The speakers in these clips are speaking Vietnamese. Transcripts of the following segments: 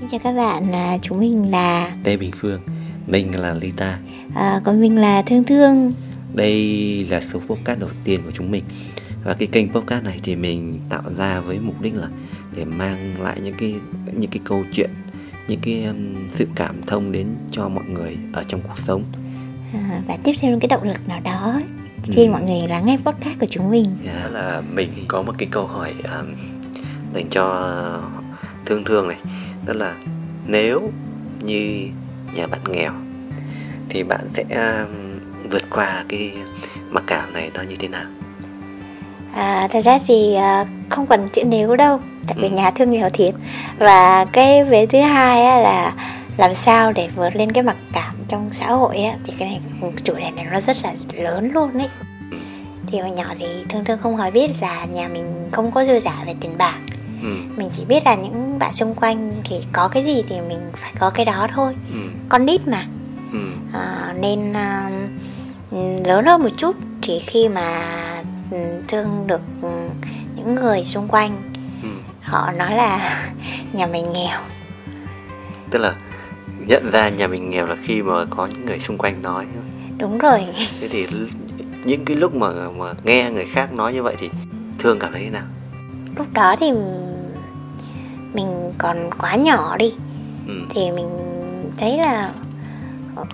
Xin chào các bạn, à, chúng mình là Lê Bình Phương, mình là Lita. à, Còn mình là Thương Thương Đây là số podcast đầu tiên của chúng mình. Và cái kênh podcast này thì mình tạo ra với mục đích là để mang lại những cái những cái câu chuyện, những cái um, sự cảm thông đến cho mọi người ở trong cuộc sống. à, Và tiếp theo cái động lực nào đó Khi Ừ. mọi người lắng nghe podcast của chúng mình Đó là mình có một cái câu hỏi um, dành cho thương thương này, đó là nếu như nhà bạn nghèo thì bạn sẽ um, vượt qua cái mặc cảm này nó như thế nào? à, Thật ra thì à, không cần chữ nếu đâu Tại vì Ừ. nhà thương nghèo thiệt Và cái vế thứ hai á, là làm sao để vượt lên cái mặc cảm trong xã hội á, thì cái này chủ đề này nó rất là lớn luôn ấy Ừ. thì hồi nhỏ thì thương thương không hề biết là nhà mình không có dư giả về tiền bạc Ừ, mình chỉ biết là những bạn xung quanh thì có cái gì thì mình phải có cái đó thôi. Ừ, con nít mà. Ừ, à, nên à, lớn hơn một chút thì khi mà ừm, thương được những người xung quanh ừ. họ nói là nhà mình nghèo. Tức là nhận ra nhà mình nghèo là khi mà có những người xung quanh nói. đúng rồi. Thế thì những cái lúc mà mà nghe người khác nói như vậy thì thương cảm thấy thế nào? lúc đó thì mình còn quá nhỏ đi Ừ, thì mình thấy là ờ,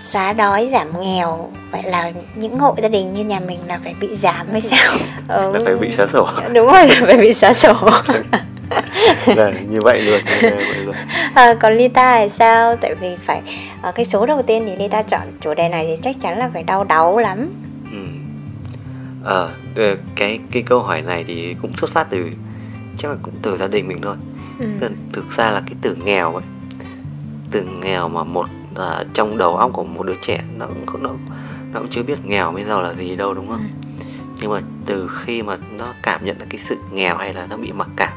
xóa đói giảm nghèo vậy là những hộ gia đình như nhà mình là phải bị giảm hay sao ừ. là phải bị xóa sổ. đúng rồi là phải bị xóa sổ là như vậy luôn. như vậy luôn. à, còn Lita thì sao tại vì phải ở cái số đầu tiên thì Lita chọn chủ đề này thì chắc chắn là phải đau đáu lắm Ừ. Ờ, cái cái câu hỏi này thì cũng xuất phát từ chắc là cũng từ gia đình mình thôi. ừ. Thực- thực ra là cái từ nghèo ấy từ nghèo mà một à, trong đầu óc của một đứa trẻ nó cũng nó, nó cũng chưa biết nghèo bây giờ là gì đâu đúng không? Nhưng mà từ khi mà nó cảm nhận được cái sự nghèo hay là nó bị mặc cảm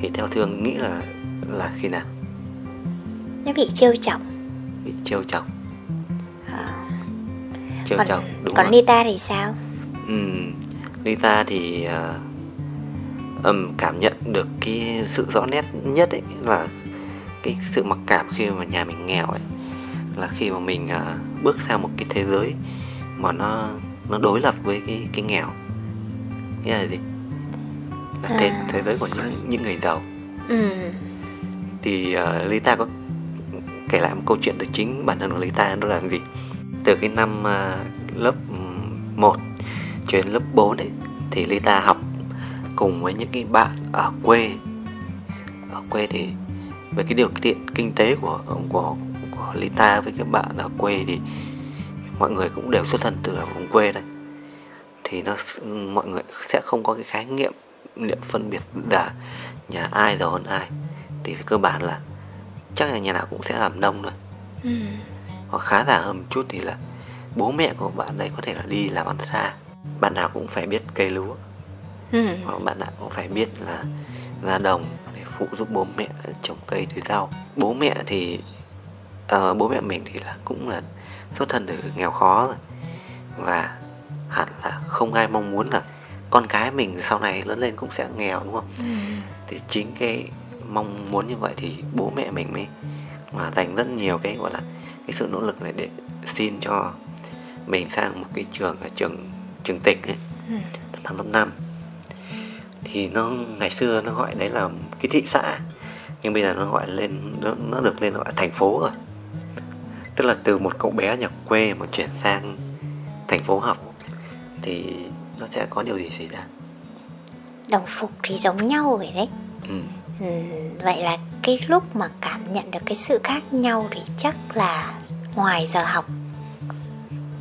thì theo thương nghĩ là là khi nào? Nó bị trêu chọc. Bị trêu chọc. À, trêu còn chọc đúng còn không Lita thì sao? Ừm, Lita thì à, ừm, cảm nhận được cái sự rõ nét nhất ấy là cái sự mặc cảm khi mà nhà mình nghèo ấy. Là khi mà mình à, bước sang một cái thế giới mà nó nó đối lập với cái cái nghèo. Nghĩa là gì? Là thế, À. thế giới của những những người giàu. Ừ. thì uh, Lita có kể lại một câu chuyện từ chính bản thân của Lita đó là gì? Từ cái năm à, lớp 1 cho đến lớp 4 ấy thì Lita học cùng với những cái bạn ở quê. Ở quê thì về cái điều kiện kinh tế của của của Lita với các bạn ở quê thì mọi người cũng đều xuất thân từ ở vùng quê đây thì nó mọi người sẽ không có cái khái niệm niệm phân biệt là nhà ai giàu hơn ai. Thì về cơ bản là chắc là nhà nào cũng sẽ làm nông thôi. Ừ. hoặc khá giả hơn một chút thì là bố mẹ của bạn đấy có thể là đi làm ăn xa. Bạn nào cũng phải biết cây lúa Ừ. hoặc bạn nào cũng phải biết là ra đồng để phụ giúp bố mẹ trồng cây tưới rau bố mẹ thì ờ, bố mẹ mình thì là cũng là xuất thân từ nghèo khó rồi và hẳn là không ai mong muốn là con cái mình sau này lớn lên cũng sẽ nghèo đúng không Ừ. thì chính cái mong muốn như vậy thì bố mẹ mình mới mà dành rất nhiều cái gọi là cái sự nỗ lực này để xin cho mình sang một cái trường là trường trường tỉnh ấy Ừ. năm lớp năm thì nó ngày xưa nó gọi đấy là cái thị xã nhưng bây giờ nó gọi lên nó, nó được lên gọi là thành phố rồi tức là từ một cậu bé nhà quê mà chuyển sang thành phố học thì nó sẽ có điều gì xảy ra đồng phục thì giống nhau vậy đấy ừ. ừ. vậy là cái lúc mà cảm nhận được cái sự khác nhau thì chắc là ngoài giờ học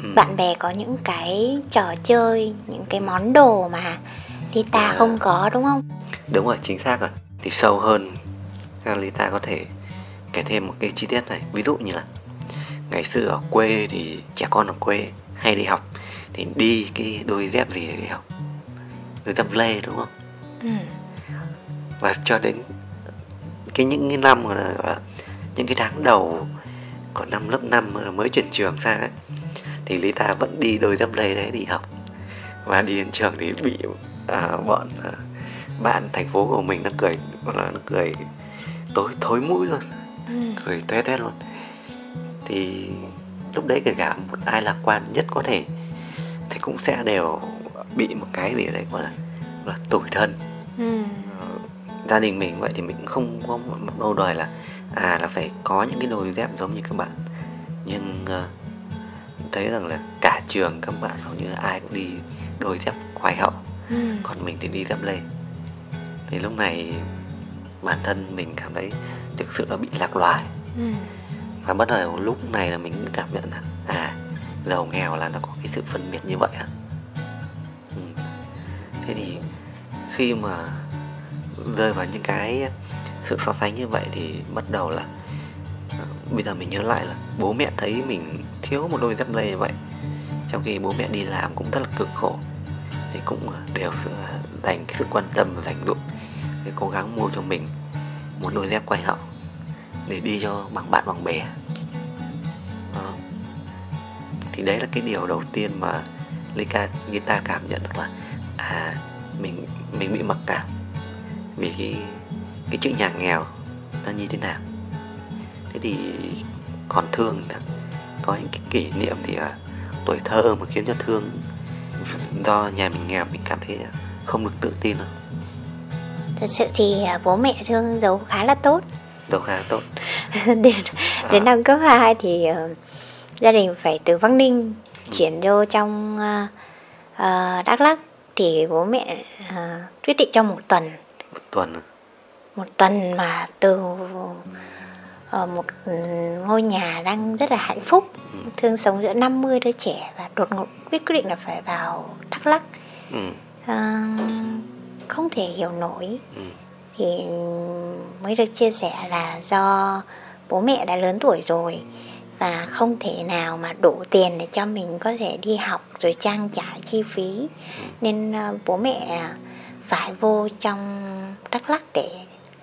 Ừ. bạn bè có những cái trò chơi những cái món đồ mà Lita À. không có đúng không Đúng rồi, chính xác rồi. Thì sâu hơn, Lita có thể kể thêm một cái chi tiết này. Ví dụ như là ngày xưa ở quê thì trẻ con ở quê hay đi học thì đi cái đôi dép gì để đi học? Đôi dép lê đúng không? ừ. Và cho đến cái những cái năm gọi là, gọi là những cái tháng đầu của năm lớp 5 mới chuyển trường sang ấy thì Lita vẫn đi đôi dép lê đấy đi học và đi đến trường thì bị à, bọn à, bạn thành phố của mình nó cười gọi là nó cười tối thối mũi luôn. Ừ. thối toe toét luôn. Thì lúc đấy kể cả một ai lạc quan nhất có thể thì cũng sẽ đều bị một cái gì đấy gọi là là tủi thân. Ừ. Ờ, gia đình mình vậy thì mình cũng không có một đâu đòi là à là phải có những cái đôi dép giống như các bạn. Nhưng uh, thấy rằng là cả trường các bạn hầu như ai cũng đi đôi dép khoái hậu Ừ. còn mình thì đi dép lê thì lúc này bản thân mình cảm thấy thực sự là bị lạc loài Ừ. và bắt đầu lúc này là mình cũng cảm nhận là à giàu nghèo là nó có cái sự phân biệt như vậy à ừ. thế thì khi mà rơi vào những cái sự so sánh như vậy thì bắt đầu là ờ, bây giờ mình nhớ lại là bố mẹ thấy mình thiếu một đôi dép lê như vậy trong khi bố mẹ đi làm cũng rất là cực khổ thì cũng đều dành cái sự quan tâm và dành dụng để cố gắng mua cho mình một đôi dép quay hậu để đi cho bằng bạn bằng bè Đó. thì đấy là cái điều đầu tiên mà Lika Gita cảm nhận được là à mình mình bị mặc cảm vì cái cái chữ nhà nghèo nó như thế nào thế thì còn thương có những cái kỷ niệm thì à, tuổi thơ mà khiến cho thương do nhà mình nghèo mình cảm thấy không được tự tin đâu Thật sự thì à, bố mẹ thương giấu khá là tốt. Đâu khá tốt. Đến, À. đến năm cấp 2 thì ờ, gia đình phải từ Bắc Ninh chuyển vô trong ờ, ờ, Đắk Lắk thì bố mẹ ờ, quyết định trong một tuần. Một tuần một tuần mà từ ở một ngôi nhà đang rất là hạnh phúc Ừ. thương sống giữa 50 đứa trẻ và đột ngột quyết quyết định là phải vào Đắk Lắk. Ừ, Ờ, không thể hiểu nổi. Ừ, thì mới được chia sẻ là do bố mẹ đã lớn tuổi rồi và không thể nào mà đủ tiền để cho mình có thể đi học rồi trang trải chi phí. Nên ờ, bố mẹ phải vô trong Đắk Lắk để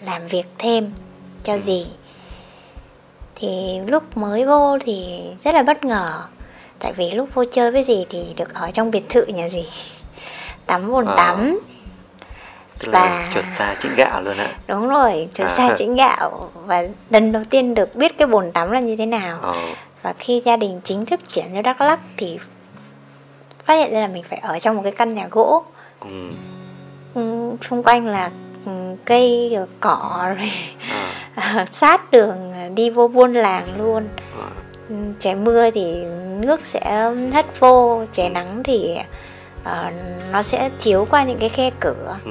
làm việc thêm cho dì thì lúc mới vô thì rất là bất ngờ. Tại vì lúc vô chơi với dì thì được ở trong biệt thự nhà dì tắm bồn Ờ. tắm. Tức là Và- chuột xa chữ gạo luôn ạ đúng rồi chuột À. xa chĩnh gạo. Và lần đầu tiên được biết cái bồn tắm là như thế nào. Ờ, và khi gia đình chính thức chuyển cho Đắk Lắk thì phát hiện ra là mình phải ở trong một cái căn nhà gỗ. Ừ, Ừ, xung quanh là cây rồi cỏ rồi ờ, sát đường đi vô buôn làng luôn. Ờ, Ừ, trời mưa thì nước sẽ hất vô trời nắng thì ờ, nó sẽ chiếu qua những cái khe cửa. Ừ,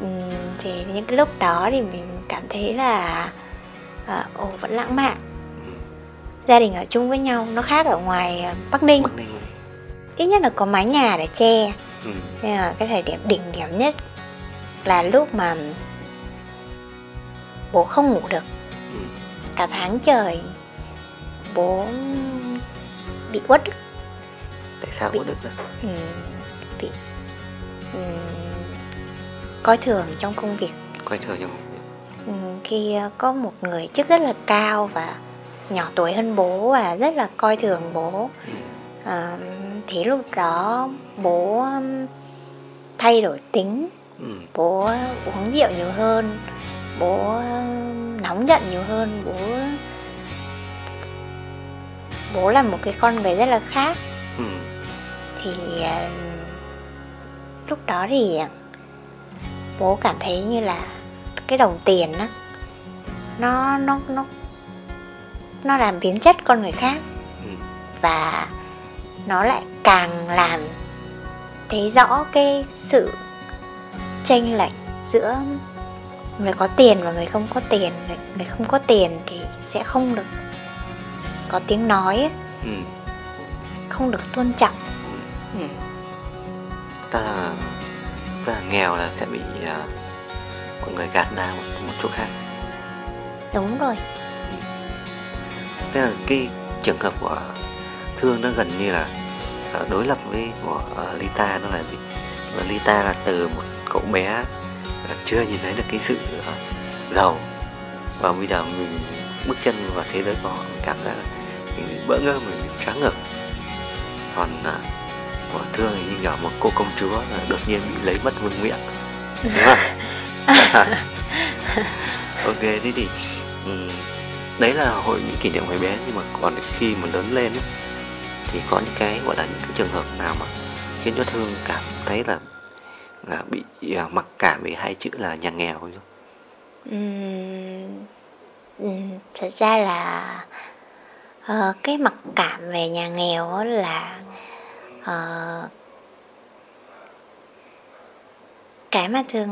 Ừ, thì những cái lúc đó thì mình cảm thấy là à, ồ vẫn lãng mạn. Ừ. gia đình ở chung với nhau nó khác ở ngoài à, Bắc Ninh. Bắc Ninh. Ít nhất là có mái nhà để che. Ừ, nên là cái thời điểm đỉnh điểm nhất là lúc mà bố không ngủ được. Ừ, cả tháng trời bố bị uất. Ức, tại sao Bị- có được đấy ừ, bị ừ, coi thường trong công việc. Quay thừa nhau Ừ, khi ờ, có một người chức rất là cao và nhỏ tuổi hơn bố và rất là coi thường bố. Ừ, Ờ, thì lúc đó bố thay đổi tính ừ, bố uống rượu nhiều hơn. Bố nóng giận nhiều hơn. Bố bố là một cái con người rất là khác. Ừ, thì ờ, lúc đó thì ờ, bố cảm thấy như là cái đồng tiền á nó nó nó nó làm biến chất con người khác. Ừ, và nó lại càng làm thấy rõ cái sự chênh lệch giữa người có tiền và người không có tiền. Người, người không có tiền thì sẽ không được có tiếng nói ấy, ừ. không được tôn trọng. Ừ. ta là ta là nghèo là sẽ bị à, mọi người gạt ra một, một chỗ khác. Đúng rồi. Tức là cái trường hợp của thương nó gần như là à, đối lập với của à, Lita nó là gì? Và Lita là từ một cậu bé chưa nhìn thấy được cái sự à, giàu. Và bây giờ mình bước chân vào thế giới của họ mình cảm giác là mình bỡ ngỡ mình choáng ngợp. Còn à, của thương thì như kiểu một cô công chúa là đột nhiên bị lấy mất vương đúng không ok thế thì um, đấy là hồi những kỷ niệm hồi bé nhưng mà còn khi mà lớn lên ấy, thì có những cái gọi là những cái trường hợp nào mà khiến cho thương cảm thấy là là bị uh, mặc cảm về hai chữ là nhà nghèo không? Thật ra là ờ, cái mặc cảm về nhà nghèo là ờ, cái mà thường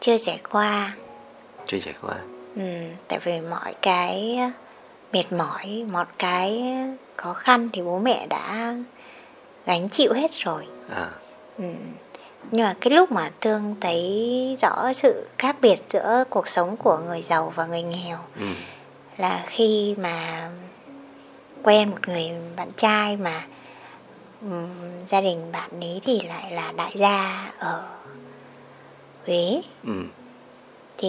chưa trải qua. Chưa trải qua. Ừ, tại vì mọi cái mệt mỏi mọi cái khó khăn thì bố mẹ đã gánh chịu hết rồi. À ừ. nhưng mà cái lúc mà thương thấy rõ sự khác biệt giữa cuộc sống của người giàu và người nghèo ừ. là khi mà quen một người bạn trai mà ừm, gia đình bạn ấy thì lại là đại gia ở Huế. Ừ. Thì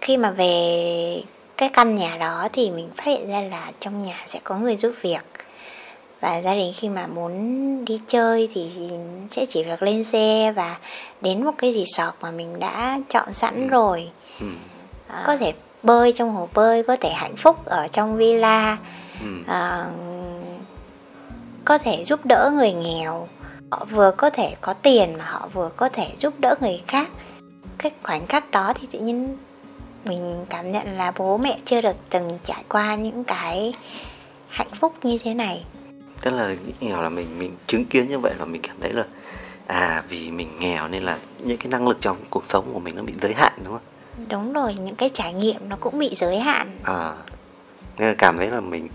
khi mà về cái căn nhà đó thì mình phát hiện ra là trong nhà sẽ có người giúp việc và gia đình khi mà muốn đi chơi thì sẽ chỉ việc lên xe và đến một cái resort mà mình đã chọn sẵn Ừ. rồi. Ừ. À, có thể bơi trong hồ bơi có thể hạnh phúc ở trong villa ừ. à, có thể giúp đỡ người nghèo. Họ vừa có thể có tiền mà họ vừa có thể giúp đỡ người khác. Cái khoảnh khắc đó thì tự nhiên mình cảm nhận là bố mẹ chưa được từng trải qua những cái hạnh phúc như thế này tức là nghèo là mình mình chứng kiến như vậy là mình cảm thấy là à vì mình nghèo nên là những cái năng lực trong cuộc sống của mình nó bị giới hạn đúng không đúng rồi những cái trải nghiệm nó cũng bị giới hạn à nên là cảm thấy là mình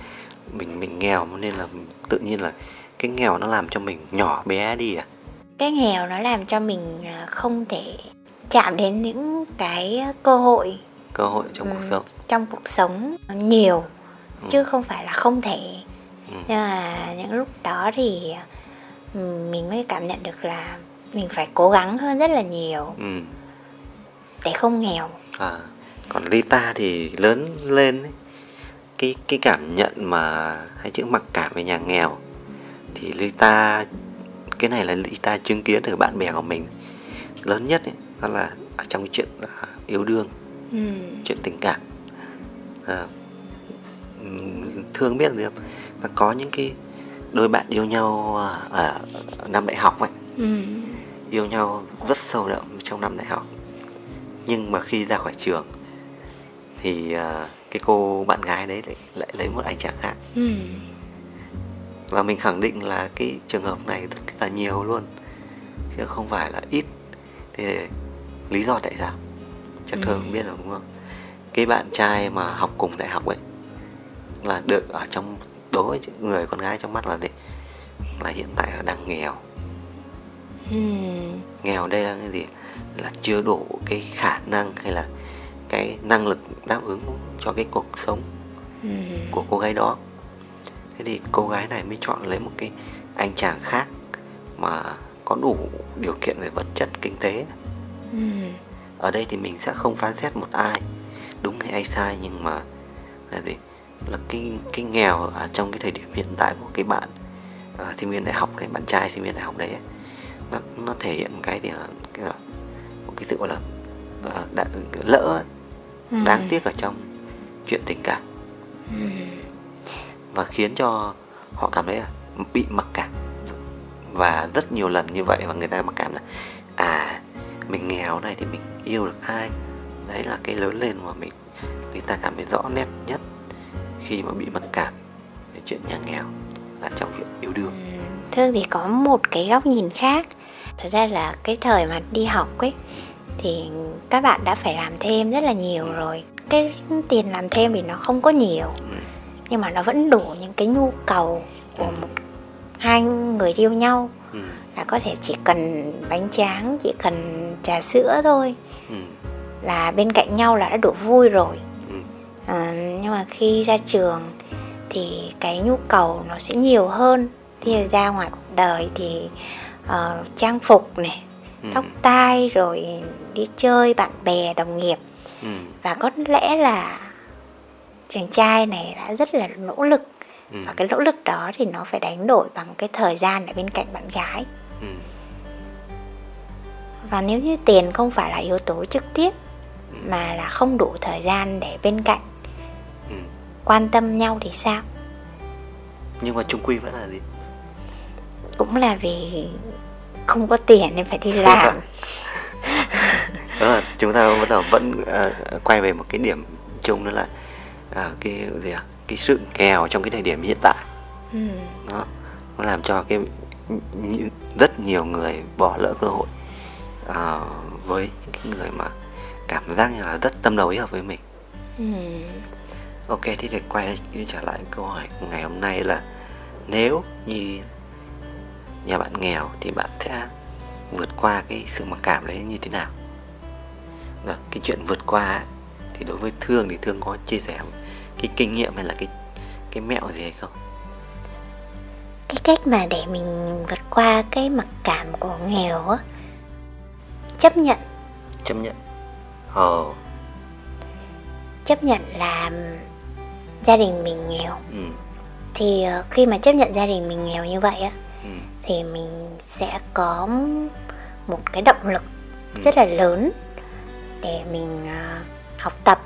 mình mình nghèo nên là tự nhiên là cái nghèo nó làm cho mình nhỏ bé đi à cái nghèo nó làm cho mình à, không thể chạm đến những cái cơ hội cơ hội trong cuộc Ừ. sống trong cuộc sống nhiều Ừ. chứ không phải là không thể Ừ. nhưng mà những lúc đó thì ừ, mình mới cảm nhận được là mình phải cố gắng hơn rất là nhiều. Ừ. Để không nghèo. À còn Lita thì lớn lên ấy, cái cái cảm nhận mà hay chữ mặc cảm về nhà nghèo thì Lita cái này là Lita chứng kiến từ bạn bè của mình. Lớn nhất ấy, đó là ở trong cái chuyện à, yêu đương ừ. chuyện tình cảm. À, ừm, thương biết được là có những cái đôi bạn yêu nhau à, ở năm đại học ấy Ừ. yêu nhau rất sâu đậm trong năm đại học nhưng mà khi ra khỏi trường thì à, cái cô bạn gái đấy lại, lại lấy một anh chàng khác Ừ. và mình khẳng định là cái trường hợp này rất là nhiều luôn chứ không phải là ít thì lý do tại sao chắc Ừ. thường biết rồi đúng không cái bạn trai mà học cùng đại học ấy là được ở trong đối với người con gái trong mắt là gì? Là hiện tại là đang nghèo. Ừ. nghèo đây là cái gì? Là chưa đủ cái khả năng hay là cái năng lực đáp ứng cho cái cuộc sống Ừ. của cô gái đó. Thế thì cô gái này mới chọn lấy một cái anh chàng khác mà có đủ điều kiện về vật chất kinh tế. Ừ. ở đây thì mình sẽ không phán xét một ai. Đúng hay ai sai nhưng mà là gì là cái cái nghèo ở trong cái thời điểm hiện tại của cái bạn à, sinh viên đại học cái bạn trai sinh viên đại học đấy ấy, nó nó thể hiện một cái thì là cái là một cái sự gọi là ờ, đã, lỡ ấy, Ừ. đáng tiếc ở trong chuyện tình cảm. Ừ. và khiến cho họ cảm thấy là bị mặc cảm. Và rất nhiều lần như vậy và người ta mặc cảm là à mình nghèo này thì mình yêu được ai? Đấy là cái lớn lên mà mình người ta cảm thấy rõ nét nhất khi mà bị mặc cảm về chuyện nhà nghèo là trong chuyện yêu đương Ừ. Thương thì có một cái góc nhìn khác Thật ra là cái thời mà đi học ấy Thì các bạn đã phải làm thêm rất là nhiều rồi Cái tiền làm thêm thì nó không có nhiều ừ. Nhưng mà nó vẫn đủ những cái nhu cầu của một hai người yêu nhau Ừ. Là có thể chỉ cần bánh tráng, chỉ cần trà sữa thôi Ừ. Là bên cạnh nhau là đã đủ vui rồi Ừ. à, Nhưng mà khi ra trường thì cái nhu cầu nó sẽ nhiều hơn Thì ra ngoài cuộc đời thì ờ, trang phục này, Ừ. tóc tai rồi đi chơi bạn bè đồng nghiệp Ừ. và có lẽ là chàng trai này đã rất là nỗ lực Ừ. và cái nỗ lực đó thì nó phải đánh đổi bằng cái thời gian ở bên cạnh bạn gái Ừ. và nếu như tiền không phải là yếu tố trực tiếp mà là không đủ thời gian để bên cạnh. Quan tâm nhau thì sao? Nhưng mà chung quy vẫn là gì? Cũng là vì không có tiền nên phải đi làm. Đó là chúng ta bắt đầu vẫn uh, quay về một cái điểm chung đó là uh, cái gì à cái sự nghèo trong cái thời điểm hiện tại. Ừ. đó nó làm cho cái rất nhiều người bỏ lỡ cơ hội uh, với những cái người mà cảm giác như là rất tâm đầu ý hợp với mình. Ừ. ok thì để quay trở lại câu hỏi ngày hôm nay là nếu như nhà bạn nghèo thì bạn sẽ vượt qua cái sự mặc cảm đấy như thế nào? Vâng, cái chuyện vượt qua thì đối với thương thì thương có chia sẻ cái kinh nghiệm hay là cái cái mẹo gì hay không? Cái cách mà để mình vượt qua cái mặc cảm của nghèo á chấp nhận. Chấp nhận. Ờ chấp nhận là gia đình mình nghèo ừ. thì ờ, khi mà chấp nhận gia đình mình nghèo như vậy á ừ. thì mình sẽ có một cái động lực ừ. rất là lớn để mình uh, học tập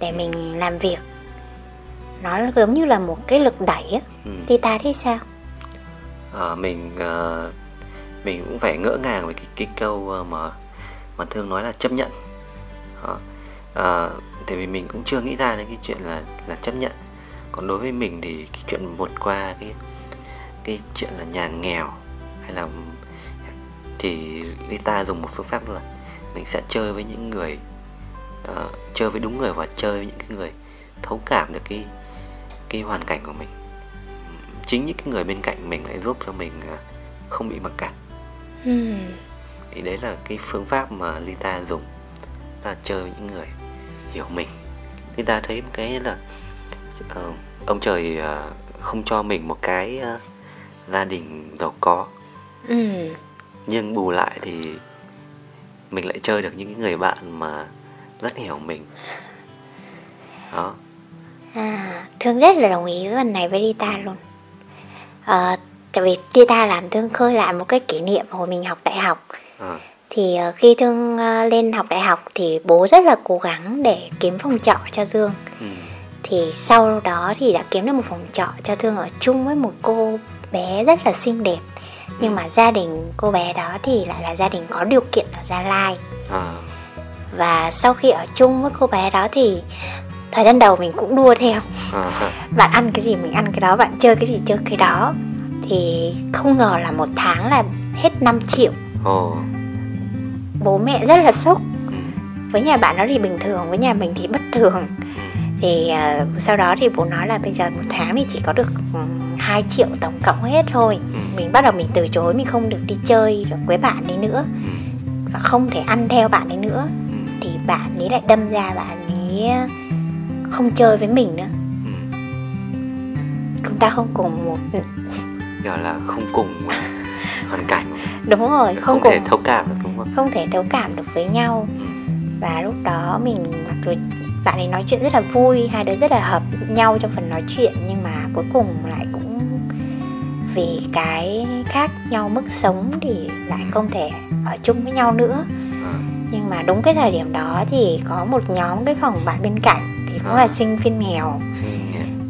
để ừ. mình làm việc nó giống như là một cái lực đẩy á ừ. đi ta thấy sao à, mình uh, mình cũng phải ngỡ ngàng với cái, cái câu mà mà thương nói là chấp nhận à, à, tại vì mình cũng chưa nghĩ ra đến cái chuyện là là chấp nhận. Còn đối với mình thì cái chuyện vượt qua cái cái chuyện là nhà nghèo hay là thì Lita dùng một phương pháp là mình sẽ chơi với những người uh, chơi với đúng người và chơi với những cái người thấu cảm được cái cái hoàn cảnh của mình. Chính những cái người bên cạnh mình lại giúp cho mình uh, không bị mặc cảm. Ừ. thì đấy là cái phương pháp mà Lita dùng là chơi với những người hiểu mình. Lita thấy một cái là uh, ông trời uh, không cho mình một cái uh, gia đình giàu có. Ừ. nhưng bù lại thì mình lại chơi được những người bạn mà rất hiểu mình. Đó. À thương rất là đồng ý với phần này với Rita luôn. À, tại vì Rita làm thương khơi lại một cái kỷ niệm hồi mình học đại học. À. thì uh, khi thương uh, lên học đại học thì bố rất là cố gắng để kiếm phòng trọ cho dương ừ. thì sau đó thì đã kiếm được một phòng trọ cho thương ở chung với một cô bé rất là xinh đẹp nhưng mà gia đình cô bé đó thì lại là gia đình có điều kiện ở gia lai à. và sau khi ở chung với cô bé đó thì thời gian đầu mình cũng đua theo à. bạn ăn cái gì mình ăn cái đó bạn chơi cái gì chơi cái đó thì không ngờ là một tháng là hết 5 triệu oh. Bố mẹ rất là sốc. Với nhà bạn đó thì bình thường với nhà mình thì bất thường. Thì uh, sau đó thì bố nói là bây giờ một tháng thì chỉ có được um, ừ, 2 triệu tổng cộng hết thôi. Ừ. mình bắt đầu mình từ chối mình không được đi chơi được với bạn ấy nữa. Ừ. và không thể ăn theo bạn ấy nữa. Thì bạn ấy lại đâm ra bạn ấy không chơi với mình nữa. Chúng ta không cùng một gọi là không cùng hoàn cảnh đúng rồi không, không cùng thể thấu cảm được đúng không không thể thấu cảm được với nhau ừ. và lúc đó mình mặc dù bạn ấy nói chuyện rất là vui hai đứa rất là hợp nhau trong phần nói chuyện nhưng mà cuối cùng lại cũng vì cái khác nhau mức sống thì lại không thể ở chung với nhau nữa à. nhưng mà đúng cái thời điểm đó thì có một nhóm cái phòng bạn bên cạnh thì cũng à. là sinh viên nghèo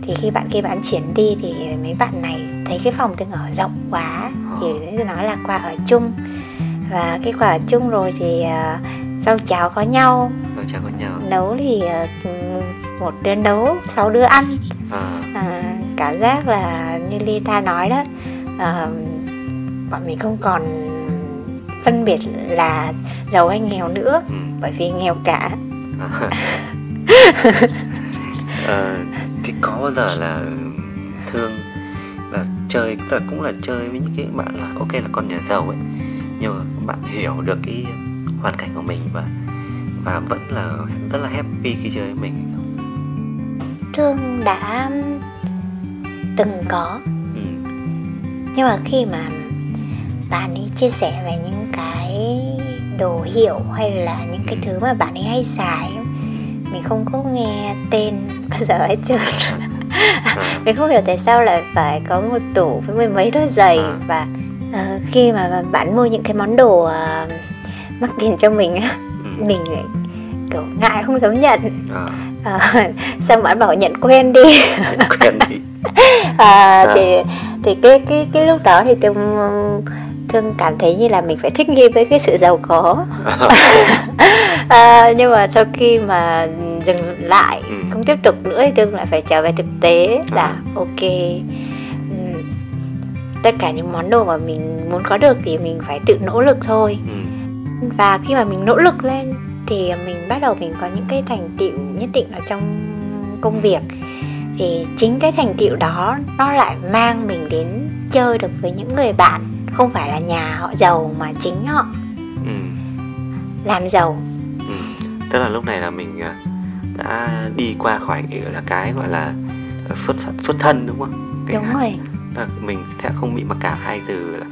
thì khi bạn kia bạn chuyển đi thì mấy bạn này thấy cái phòng tương ở rộng quá à. thì nói là qua ở chung và cái qua ở chung rồi thì uh, rau cháo có nhau rau cháo có nhau nấu thì uh, một đứa nấu sáu đứa ăn à. À, cảm giác là như Lita nói đó uh, bọn mình không còn phân biệt là giàu hay nghèo nữa ừ. bởi vì nghèo cả à. à, thì có bao giờ là thương chơi là cũng là chơi với những cái bạn là ok là con nhà giàu ấy nhưng mà bạn hiểu được cái hoàn cảnh của mình và và vẫn là rất là happy khi chơi với mình thương đã từng có ừ. nhưng mà khi mà bạn ấy chia sẻ về những cái đồ hiệu hay là những cái thứ mà bạn ấy hay xài mình không có nghe tên bao giờ hết trơn. mình không hiểu tại sao lại phải có một tủ với mười mấy đôi giày à. và uh, khi mà bạn mua những cái món đồ uh, mắc tiền cho mình á ừ. mình lại kiểu ngại không dám nhận à, xong bạn bảo nhận quen đi quen đi à, À. thì thì cái cái cái lúc đó thì thương thương cảm thấy như là mình phải thích nghi với cái sự giàu có à, nhưng mà sau khi mà dừng lại Ừ. không tiếp tục nữa thì thương lại phải trở về thực tế là À. ok ừm, tất cả những món đồ mà mình muốn có được thì mình phải tự nỗ lực thôi ừ. và khi mà mình nỗ lực lên thì mình bắt đầu mình có những cái thành tựu nhất định ở trong công việc thì chính cái thành tựu đó nó lại mang mình đến chơi được với những người bạn không phải là nhà họ giàu mà chính họ ừ. làm giàu Ừ. Tức là lúc này là mình à, đã đi qua khỏi cái gọi là cái gọi là xuất xuất thân đúng không? Cái đúng rồi là mình sẽ không bị mặc cảm hai từ là,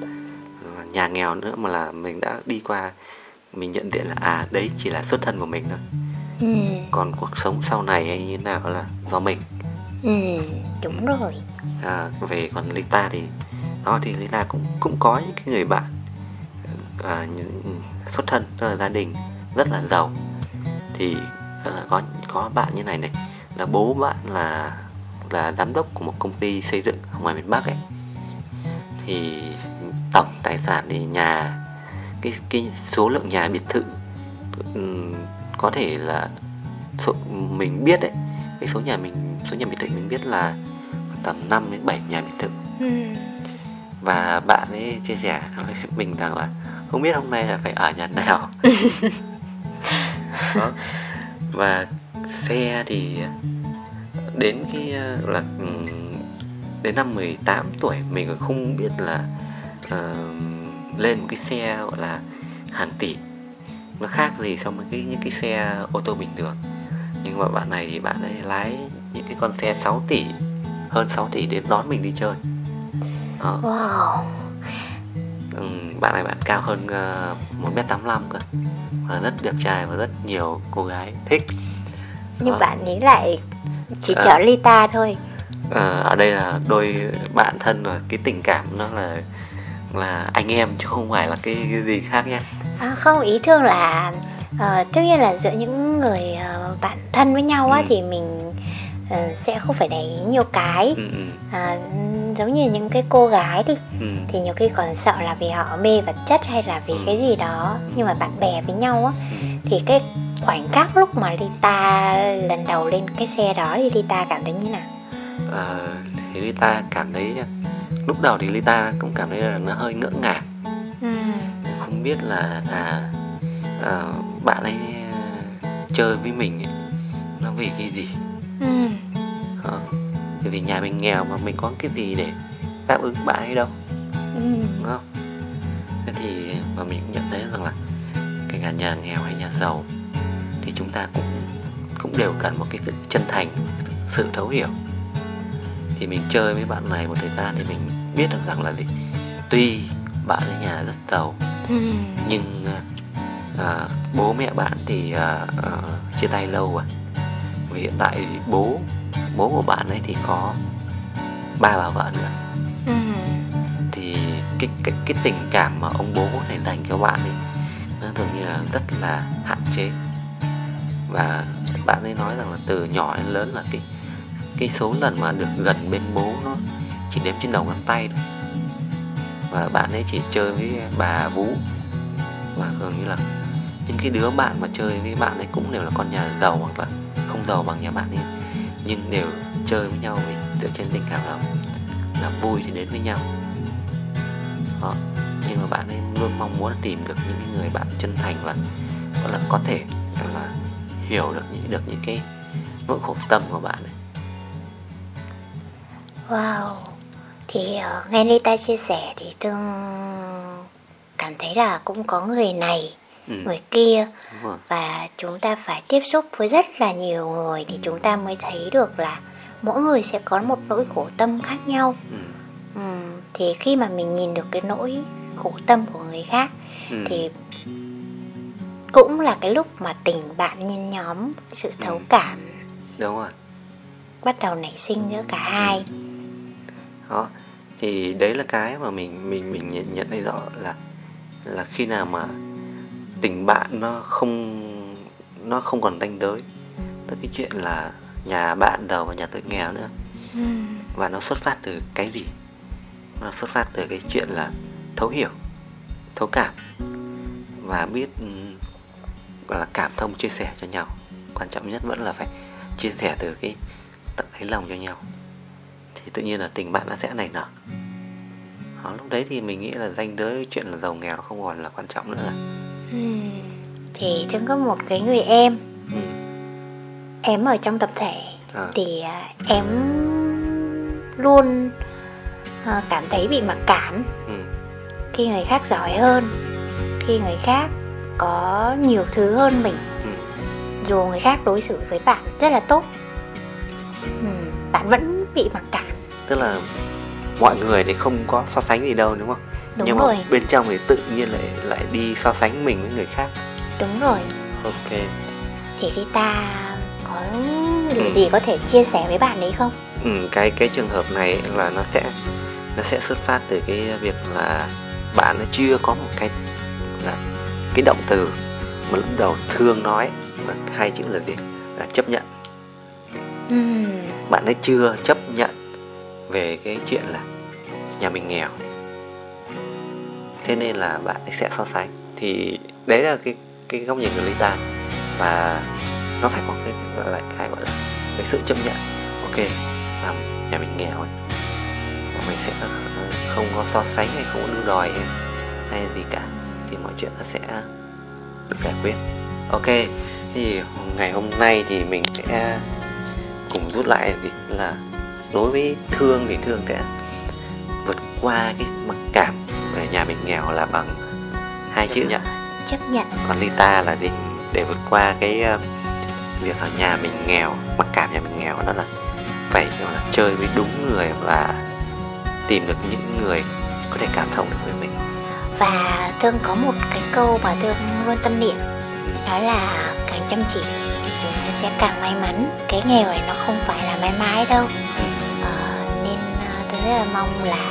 là nhà nghèo nữa mà là mình đã đi qua mình nhận diện là à đấy chỉ là xuất thân của mình thôi. ừ, Còn cuộc sống sau này hay như thế nào là do mình. ừ, đúng rồi À, về còn Lita thì đó thì Lita cũng cũng có những cái người bạn à, những, xuất thân tức là gia đình rất là giàu. Thì à, có có bạn như này này là bố bạn là là giám đốc của một công ty xây dựng ở ngoài miền Bắc ấy. Thì tổng tài sản thì nhà cái cái số lượng nhà biệt thự có thể là số mình biết đấy cái số nhà mình số nhà biệt thự mình biết là tầm 5 đến 7 nhà biệt thự. Ừ, và bạn ấy chia sẻ với mình rằng là không biết hôm nay là phải ở nhà nào. Đó. và xe thì đến cái ờ, là ừm, đến năm 18 tuổi mình còn không biết là ờ, lên một cái xe gọi là hàng tỷ. Nó khác gì so với cái những cái xe ô tô bình thường. Nhưng mà bạn này thì bạn ấy lái những cái con xe 6 tỷ hơn 6 tỷ đến đón mình đi chơi đó. wow Ừ, bạn này bạn cao hơn một m 85 cơ và rất đẹp trai và rất nhiều cô gái thích nhưng Đó. bạn ấy lại chỉ À. chở Lita thôi Ờ, ở đây là đôi bạn thân và cái tình cảm nó là là anh em chứ không phải là cái, cái gì khác nhé À, không ý thương là ờ, tất nhiên là giữa những người ờ, bạn thân với nhau á Ừ. thì mình ờ, sẽ không phải để ý nhiều cái ừ, à, giống như những cái cô gái đi ừ, thì nhiều khi còn sợ là vì họ mê vật chất hay là vì Ừ. cái gì đó nhưng mà bạn bè với nhau á ừ. thì cái khoảnh khắc lúc mà Lita lần đầu lên cái xe đó thì Lita cảm thấy như nào Ờ, thì Lita cảm thấy lúc đầu thì Lita cũng cảm thấy là nó hơi ngỡ ngàng ừ. không biết là à, à bạn ấy chơi với mình ấy, nó vì cái gì Ừ. Ờ, Tại vì nhà mình nghèo mà mình có cái gì để đáp ứng bạn ấy đâu. Ừ. đúng không? Thế thì mà mình cũng nhận thấy rằng là kể cả nhà nghèo hay nhà giàu thì chúng ta cũng cũng đều cần một cái sự chân thành sự thấu hiểu. Thì mình chơi với bạn này một thời gian thì mình biết được rằng là gì? Tuy bạn ở nhà rất giàu Ừ. nhưng à, bố mẹ bạn thì à, à, chia tay lâu rồi. Và hiện tại thì bố bố của bạn ấy thì có ba bà vợ nữa. Ừ. thì cái cái cái tình cảm mà ông bố này dành cho bạn ấy nó dường như là rất là hạn chế. Và bạn ấy nói rằng là từ nhỏ đến lớn là cái cái số lần mà được gần bên bố nó chỉ đếm trên đầu ngón tay thôi. Và bạn ấy chỉ chơi với bà vú và dường như là những cái đứa bạn mà chơi với bạn ấy cũng đều là con nhà giàu hoặc là không giàu bằng nhà bạn ấy nhưng đều chơi với nhau vì dựa trên tình cảm là là vui thì đến với nhau đó. nhưng mà bạn ấy luôn mong muốn tìm được những người bạn chân thành và gọi là có thể gọi là hiểu được những được những cái nỗi khổ tâm của bạn ấy Wow Thì uh, nghe Nita chia sẻ thì Tương cảm thấy là cũng có người này, ừ, người kia. Và chúng ta phải tiếp xúc với rất là nhiều người Thì chúng ta mới thấy được là mỗi người sẽ có một nỗi khổ tâm khác nhau. Ừ, Ừm, Thì khi mà mình nhìn được cái nỗi khổ tâm của người khác ừ, Thì cũng là cái lúc mà tình bạn nhân nhóm Sự thấu cảm đúng rồi. bắt đầu nảy sinh giữa cả hai. Đó thì đấy là cái mà mình mình mình nhận, nhận thấy rõ là là khi nào mà tình bạn nó không nó không còn ranh giới. Tới cái chuyện là nhà bạn giàu và nhà tôi nghèo nữa. Ừ. và nó xuất phát từ cái gì? Nó xuất phát từ cái chuyện là thấu hiểu thấu cảm và biết gọi là cảm thông chia sẻ cho nhau. Quan trọng nhất vẫn là phải chia sẻ từ cái tận đáy lòng cho nhau. Thì tự nhiên là tình bạn nó sẽ nảy nở đó, lúc đấy thì mình nghĩ là danh giới chuyện là giàu nghèo không còn là quan trọng nữa. ừ. Thì thương có một cái người em ừ. em ở trong tập thể à. thì à, em luôn à, cảm thấy bị mặc cảm ừ. khi người khác giỏi hơn khi người khác có nhiều thứ hơn mình Ừ. dù người khác đối xử với bạn rất là tốt ừ, bạn vẫn bị mặc cảm tức là mọi người thì không có so sánh gì đâu đúng không đúng nhưng rồi. mà bên trong thì tự nhiên lại lại đi so sánh mình với người khác. Đúng rồi. Ok. Thì Rita có điều Ừ. gì có thể chia sẻ với bạn đấy không? Ừ, cái cái trường hợp này là nó sẽ nó sẽ xuất phát từ cái việc là bạn nó chưa có một cái là cái động từ mà lúc đầu thương nói là hai chữ là gì? Là chấp nhận. Ừm, bạn ấy chưa chấp nhận về cái chuyện là nhà mình nghèo thế nên là bạn sẽ so sánh. Thì đấy là cái cái góc nhìn của Lita và nó phải có cái gọi là cái gọi là cái sự chấp nhận. Ok làm nhà mình nghèo ấy. Và mình sẽ ờ, không có so sánh hay không có đu đòi hay, hay gì cả. Thì mọi chuyện nó sẽ được giải quyết. Ok thì ngày hôm nay thì mình sẽ cùng rút lại. Là đối với thương thì thương sẽ vượt qua cái mặt nhà mình nghèo là bằng hai chữ nhỉ? Chấp nhận. Còn Lita là gì để vượt qua cái ờ, việc là nhà mình nghèo mặc cảm nhà mình nghèo đó là phải gọi là chơi với đúng người và tìm được những người có thể cảm thông được với mình. Và thương có một cái câu mà thương luôn tâm niệm đó là càng chăm chỉ thì chúng ta sẽ càng may mắn. Cái nghèo này nó không phải là mãi mãi đâu. Ờ, nên ờ, tôi rất là mong là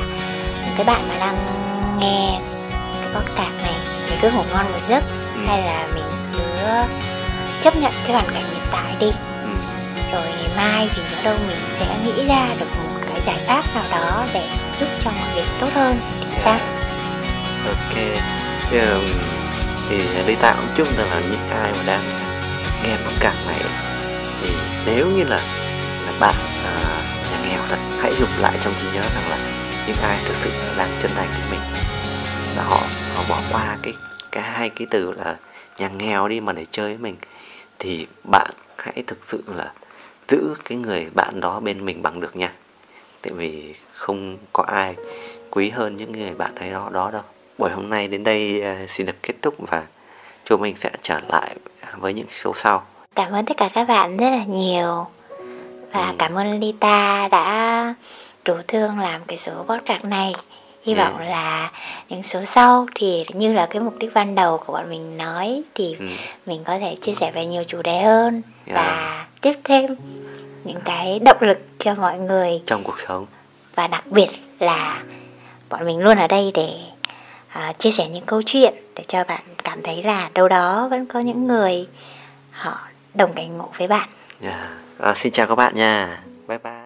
những cái bạn mà đang nghe cái podcast này thì cứ ngủ ngon một giấc Ừ. hay là mình cứ chấp nhận cái hoàn cảnh hiện tại đi. Ừ. rồi ngày mai thì nhớ đâu mình sẽ nghĩ ra được một cái giải pháp nào đó để giúp cho mọi việc tốt hơn thì sao? Ok. Thì, um, thì Lita cũng chúc rằng là những ai mà đang nghe podcast này thì nếu như là là bạn à, nhà nghèo thật hãy dùng lại trong trí nhớ rằng là những ai thực sự đang chân thành với mình và họ họ bỏ qua cái cái hai cái từ là nhà nghèo đi mà để chơi với mình. Thì bạn hãy thực sự là giữ cái người bạn đó bên mình bằng được nha. Tại vì không có ai quý hơn những người bạn ấy đó đó đâu. Buổi hôm nay đến đây à, xin được kết thúc và chúng mình sẽ trở lại với những số sau. Cảm ơn tất cả các bạn rất là nhiều. Và Ừ. cảm ơn Lita đã rủ thương làm cái số podcast này hy Ừ. vọng là những số sau thì như là cái mục đích ban đầu của bọn mình nói thì ừ. mình có thể chia sẻ về nhiều chủ đề hơn Yeah. và tiếp thêm những cái động lực cho mọi người trong cuộc sống và đặc biệt là bọn mình luôn ở đây để à, chia sẻ những câu chuyện để cho bạn cảm thấy là đâu đó vẫn có những người họ đồng cảnh ngộ với bạn yeah. à, xin chào các bạn nha bye bye